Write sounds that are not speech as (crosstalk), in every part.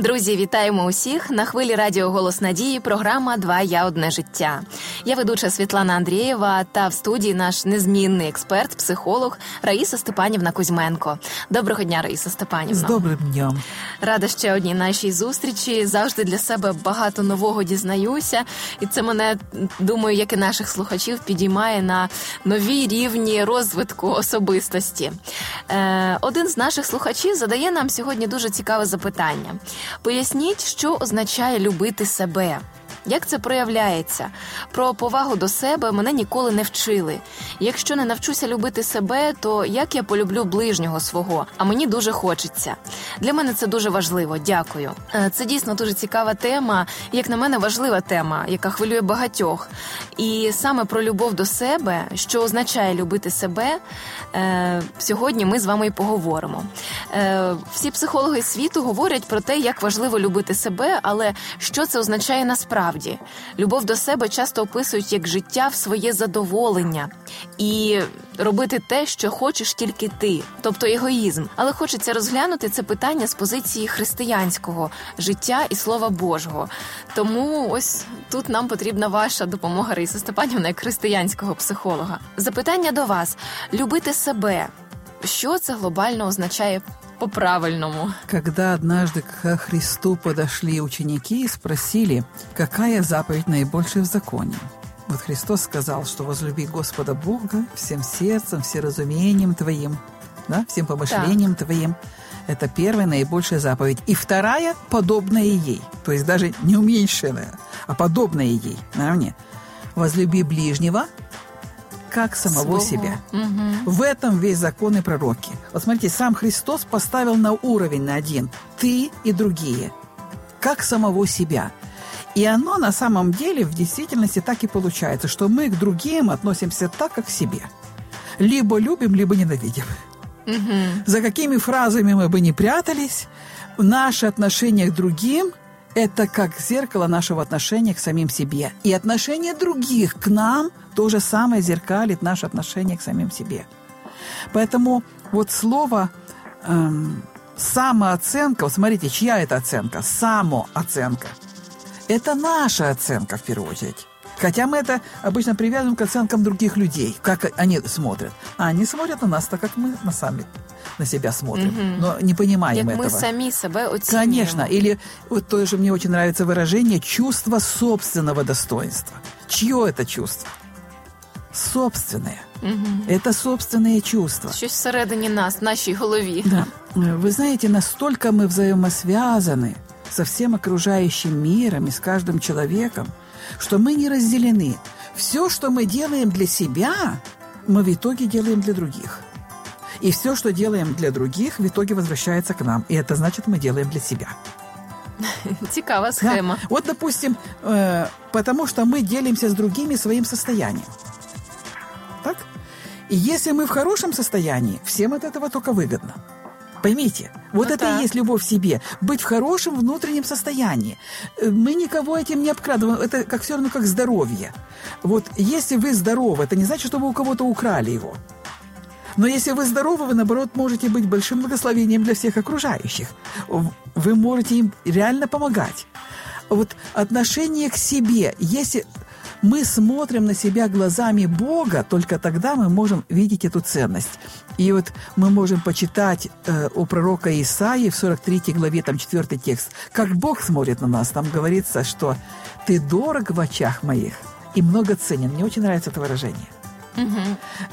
Друзі, вітаємо усіх на хвилі Радіо Голос Надії. Програма Два я одне життя. Я ведуча Світлана Андрієва та в студії наш незмінний експерт, психолог Раїса Степанівна Кузьменко. Доброго дня, Раїса Степанівна. З добрим днем. Рада ще одній нашій зустрічі. Завжди для себе багато нового дізнаюся, і це мене думаю, як і наших слухачів, підіймає на нові рівні розвитку особистості. Е, Один з наших слухачів задає нам сьогодні дуже цікаве запитання. Поясніть, що означає любити себе. Як це проявляється? Про повагу до себе мене ніколи не вчили. Якщо не навчуся любити себе, то як я полюблю ближнього свого? А мені дуже хочеться. Для мене це дуже важливо. Дякую. Е, це дійсно дуже цікава тема, як на мене, важлива тема, яка хвилює багатьох. І саме про любов до себе, що означає любити себе, е, сьогодні ми з вами і поговоримо. Е, всі психологи світу говорять про те, як важливо любити себе, але що це означає насправді насправді. Любов до себе часто описують як життя в своє задоволення і робити те, що хочеш тільки ти, тобто егоїзм. Але хочеться розглянути це питання з позиції християнського життя і слова Божого. Тому ось тут нам потрібна ваша допомога, Раїса Степанівна, як християнського психолога. Запитання до вас: любити себе. Що це глобально означає по-правильному. Когда однажды к Христу подошли ученики и спросили, какая заповедь наибольшая в законе, вот Христос сказал, что возлюби Господа Бога всем сердцем, всем разумением твоим, да, всем помышлением так. твоим. Это первая наибольшая заповедь. И вторая, подобная ей. То есть даже не уменьшенная, а подобная ей. Наравне. Возлюби ближнего, как самого Своего. себя. Угу. В этом весь закон и пророки. Вот смотрите, сам Христос поставил на уровень на один ты и другие, как самого себя. И оно на самом деле в действительности так и получается, что мы к другим относимся так, как к себе. Либо любим, либо ненавидим. Угу. За какими фразами мы бы не прятались, наше отношение к другим это как зеркало нашего отношения к самим себе. И отношение других к нам то же самое зеркалит наше отношение к самим себе. Поэтому вот слово эм, самооценка, вот смотрите, чья это оценка? Самооценка. Это наша оценка в первую очередь. Хотя мы это обычно привязываем к оценкам других людей, как они смотрят. А они смотрят на нас так, как мы на сами на себя смотрим, угу. но не понимаем Як этого. мы сами себя оцениваем. Конечно. Или вот тоже мне очень нравится выражение «чувство собственного достоинства». Чье это чувство? Собственное. Угу. Это собственные чувства. Щось всередині нас, в нашей голове. Да. Вы знаете, настолько мы взаимосвязаны со всем окружающим миром и с каждым человеком, что мы не разделены. Все, что мы делаем для себя, мы в итоге делаем для других. И все, что делаем для других, в итоге возвращается к нам. И это значит, мы делаем для себя. (laughs) Цікава схема. Да. Вот, допустим, э, потому что мы делимся с другими своим состоянием. Так? И если мы в хорошем состоянии, всем от этого только выгодно. Поймите, вот ну, это так. и есть любовь к себе. Быть в хорошем внутреннем состоянии. Э, мы никого этим не обкрадываем. Это как все равно как здоровье. Вот если вы здоровы, это не значит, что вы у кого-то украли его. Но если вы здоровы, вы, наоборот, можете быть большим благословением для всех окружающих. Вы можете им реально помогать. Вот отношение к себе, если мы смотрим на себя глазами Бога, только тогда мы можем видеть эту ценность. И вот мы можем почитать э, у пророка Исаии в 43 главе, там 4 текст, как Бог смотрит на нас. Там говорится, что «ты дорог в очах моих и много ценен». Мне очень нравится это выражение.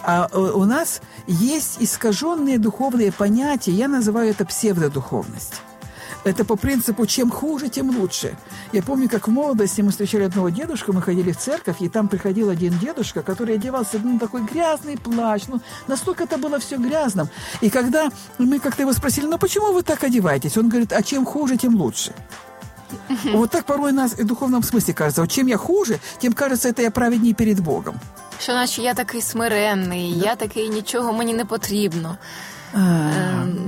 А э, у нас есть искаженные духовные понятия, я называю это псевдодуховность. Это по принципу «чем хуже, тем лучше». Я помню, как в молодости мы встречали одного дедушку, мы ходили в церковь, и там приходил один дедушка, который одевался ну, такой грязный плащ, ну, настолько это было все грязным. И когда мы как-то его спросили, ну, почему вы так одеваетесь? Он говорит, а чем хуже, тем лучше. Вот так порой нас в духовном смысле кажется. Вот чем я хуже, тем кажется, это я праведнее перед Богом Що наче я такий смиренний, да. я такий нічого мені не потрібно. А,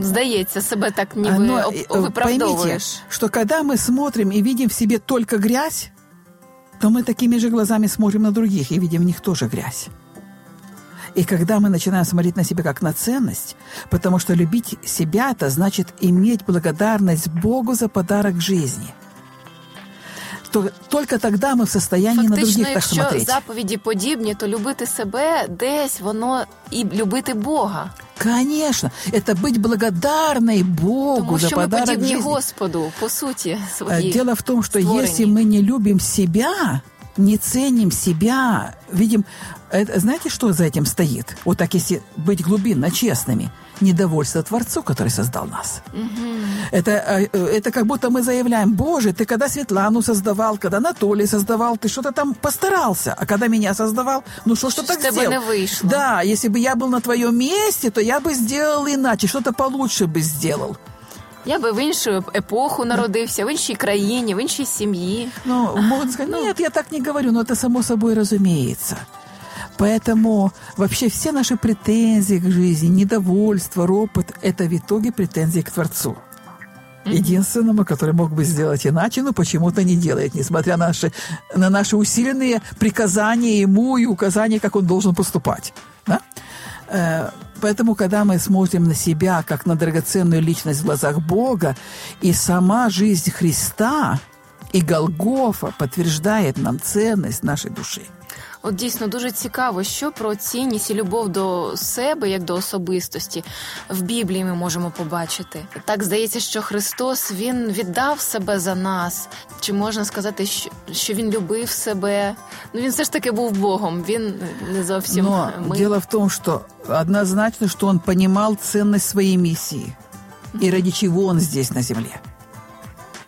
Здається, себе так ніби Но, э, виправдовуєш. Поймите, что когда мы смотрим и видим в себе только грязь, то мы такими же глазами смотрим на других и видим в них тоже грязь. И когда мы начинаем смотреть на себя как на ценность, потому что любить себя – это значит иметь благодарность Богу за подарок жизни – то только тогда ми в состоянии Фактично, на других так якщо смотреть. заповіді подібні, то любити себе десь воно і любити Бога. Конечно, это быть благодарной Богу Тому за що ми подарок подібні жизни. Господу, по суті, Э, своїй. Дело в том, что створенні. если мы не любим себя, не ценим себя, видим, это, знаете, что за этим стоит? Вот так, если быть глубинно честными, недовольство Творцу, который создал нас. Это, э, э, это как будто мы заявляем, Боже, ты когда Светлану создавал, когда Анатолия создавал, ты что-то там постарался, а когда меня создавал, ну что ж ты Щось так в тебе сделал? не вийшло. Да, если бы я был на твоем месте, то я бы сделал иначе, что-то получше бы сделал. Я би в іншу епоху народився, в іншій країні, в іншій сім'ї. Ну, могут сказать, нет, я так не говорю, но это само собой разумеется. Поэтому вообще все наши претензии к жизни, недовольство, ропот – это в итоге претензии к Творцу. Единственному, который мог бы сделать иначе, но почему-то не делает, несмотря на наши, на наши усиленные приказания ему и указания, как он должен поступать. Да? Э, Поэтому, когда мы смотрим на себя как на драгоценную личность в глазах Бога, и сама жизнь Христа и Голгофа подтверждает нам ценность нашей души. От дійсно дуже цікаво, що про цінність і любов до себе як до особистості в Біблії ми можемо побачити. Так здається, що Христос він віддав себе за нас. Чи можна сказати, що, що він любив себе? Ну він все ж таки був Богом. Він не зовсім Но ми. дело в том, что однозначно, что он понимал ценность своей миссии и ради чего он здесь на земле.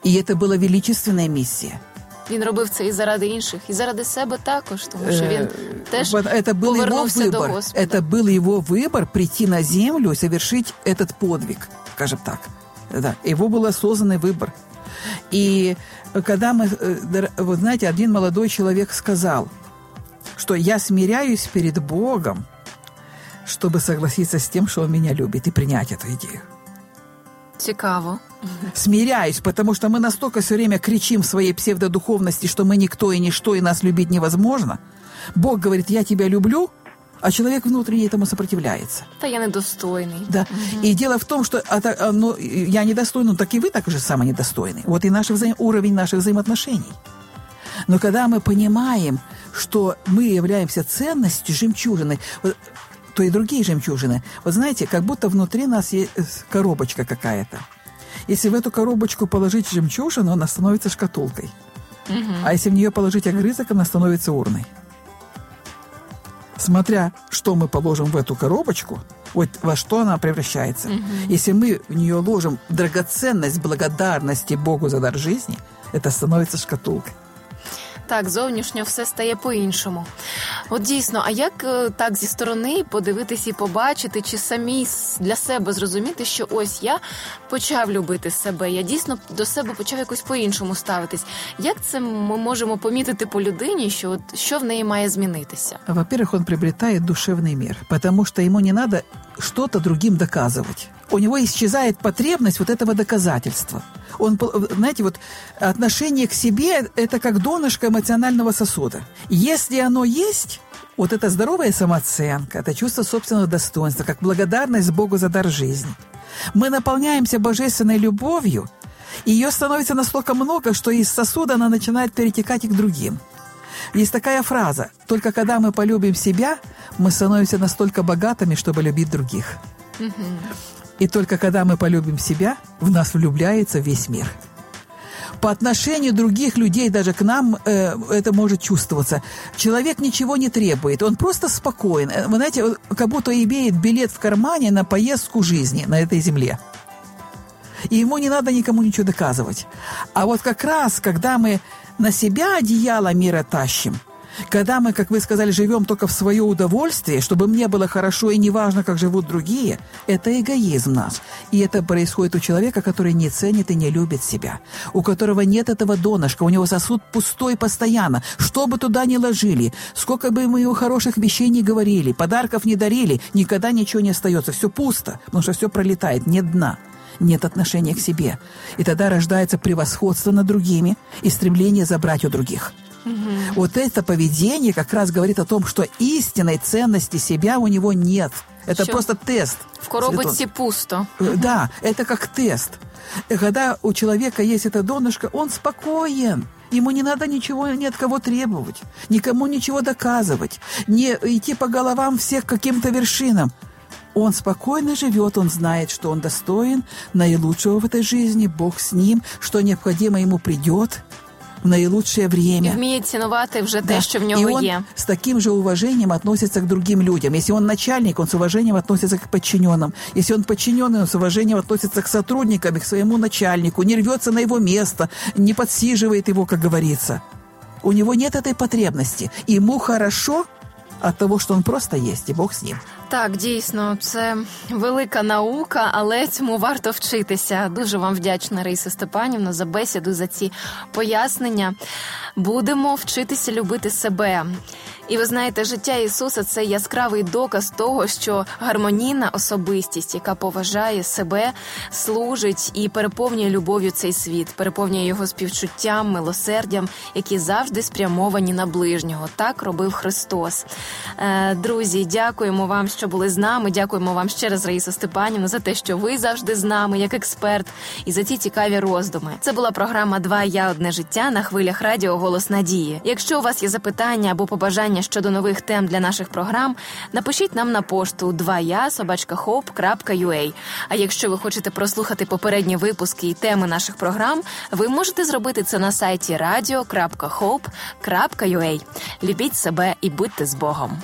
И это была величественная миссия. Він робив це і заради інших, і заради себе також, тому що він Э, теж вот это был его повернувся до выбор. Господа. Это был его выбор прийти на землю и совершить этот подвиг, скажем так. Да, его был осознанный выбор. И когда мы, э, дор- вот знаете, один молодой человек сказал, что я смиряюсь перед Богом, чтобы согласиться с тем, что Он меня любит, и принять эту идею. цікаво. Смиряюсь, потому что мы настолько все время кричим в своей псевдодуховности, что мы никто и ничто, и нас любить невозможно. Бог говорит, я тебя люблю, а человек внутренне этому сопротивляется. Та я недостойний. Да. И дело в том, что это, а, ну, я недостойный, ну, так и вы так же самый недостойный. Вот и наш взаим- уровень наших взаимоотношений. Но когда мы понимаем, что мы являемся ценностью жемчужины, вот, то и другие жемчужины, вот знаете, как будто внутри нас есть э, коробочка какая-то. Если в эту коробочку положить жемчужину, она становится шкатулкой. А если в нее положить огрызок, она становится урной. Смотря, что мы положим в эту коробочку, вот во что она превращается. Если мы в нее ложим драгоценность благодарности Богу за дар жизни, это становится шкатулкой. Так, зовнішньо все стає по-іншому. От дійсно, а як е, так зі сторони подивитись і побачити, чи самі с- для себе зрозуміти, що ось я почав любити себе, я дійсно до себе почав якось по-іншому ставитись. Як це ми можемо помітити по людині, що от що в неї має змінитися? Во-первых, он приобретает душевный мир, потому что ему не надо что-то другим доказывать. У него исчезает потребность вот этого доказательства. Он, знаете, вот отношение к себе – это как донышко эмоционального сосуда. Если оно есть, вот это здоровая самооценка, это чувство собственного достоинства, как благодарность Богу за дар жизни. Мы наполняемся божественной любовью, и ее становится настолько много, что из сосуда она начинает перетекать и к другим. Есть такая фраза «Только когда мы полюбим себя, мы становимся настолько богатыми, чтобы любить других». И только когда мы полюбим себя, в нас влюбляется весь мир. По отношению других людей, даже к нам, э, это может чувствоваться. Человек ничего не требует, он просто спокоен. Э, Вы знаете, как будто имеет билет в кармане на поездку жизни на этой земле. И ему не надо никому ничего доказывать. А вот как раз, когда мы на себя одеяло мира тащим, когда мы, как вы сказали, живем только в свое удовольствие, чтобы мне было хорошо и неважно, как живут другие, это эгоизм наш. И это происходит у человека, который не ценит и не любит себя, у которого нет этого донышка, у него сосуд пустой постоянно, что бы туда ни ложили, сколько бы мы ему хороших вещей не говорили, подарков не дарили, никогда ничего не остается, все пусто, потому что все пролетает, нет дна нет отношения к себе. И тогда рождается превосходство над другими и стремление забрать у других. Вот это поведение как раз говорит о том, что истинной ценности себя у него нет. Это Що? просто тест. В коробочці пусто. Э, Да, это как тест. И Когда у человека есть это донышко, он спокоен. Ему не надо ничего ни от кого требовать, никому ничего доказывать, не идти по головам всех каким-то вершинам. Он спокойно живет, он знает, что он достоин наилучшего в этой жизни, Бог с ним, что необходимо ему придет в наилучшее І время. вміє цінувати вже те, Да. що в И нього он є. с таким же уважением относится к другим людям. Если он начальник, он с уважением относится к подчиненным. Если он подчиненный, он с уважением относится к сотрудникам и к своему начальнику, не рвется на его место, не подсиживает его, как говорится. У него нет этой потребности. Ему хорошо от того, что он просто есть, и Бог с ним. Так, дійсно, це велика наука, але цьому варто вчитися. Дуже вам вдячна, Раїса Степанівна, за бесіду, за ці пояснення. Будемо вчитися любити себе. І ви знаєте, життя Ісуса це яскравий доказ того, що гармонійна особистість, яка поважає себе, служить і переповнює любов'ю цей світ, переповнює його співчуттям, милосердям, які завжди спрямовані на ближнього. Так робив Христос. Е, Друзі, дякуємо вам, що були з нами. Дякуємо вам ще раз, Раїса Степанівна, за те, що ви завжди з нами, як експерт, і за ці цікаві роздуми. Це була програма Два я одне життя на хвилях радіо Голос Надії. Якщо у вас є запитання або побажання щодо нових тем для наших програм, напишіть нам на пошту 2я собачкахоп.ua. А якщо ви хочете прослухати попередні випуски і теми наших програм, ви можете зробити це на сайті radio.hope.ua. Любіть себе і будьте з Богом.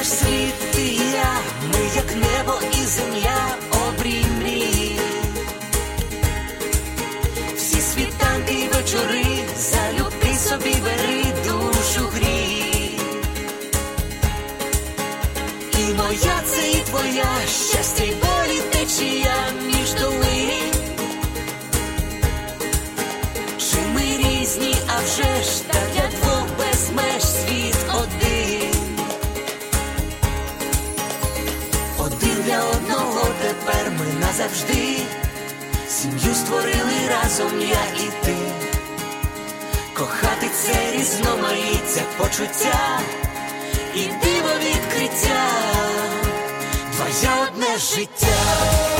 наш світ і я, ми як небо і земля, почуття і диво відкриття. Твоє одне життя, кохання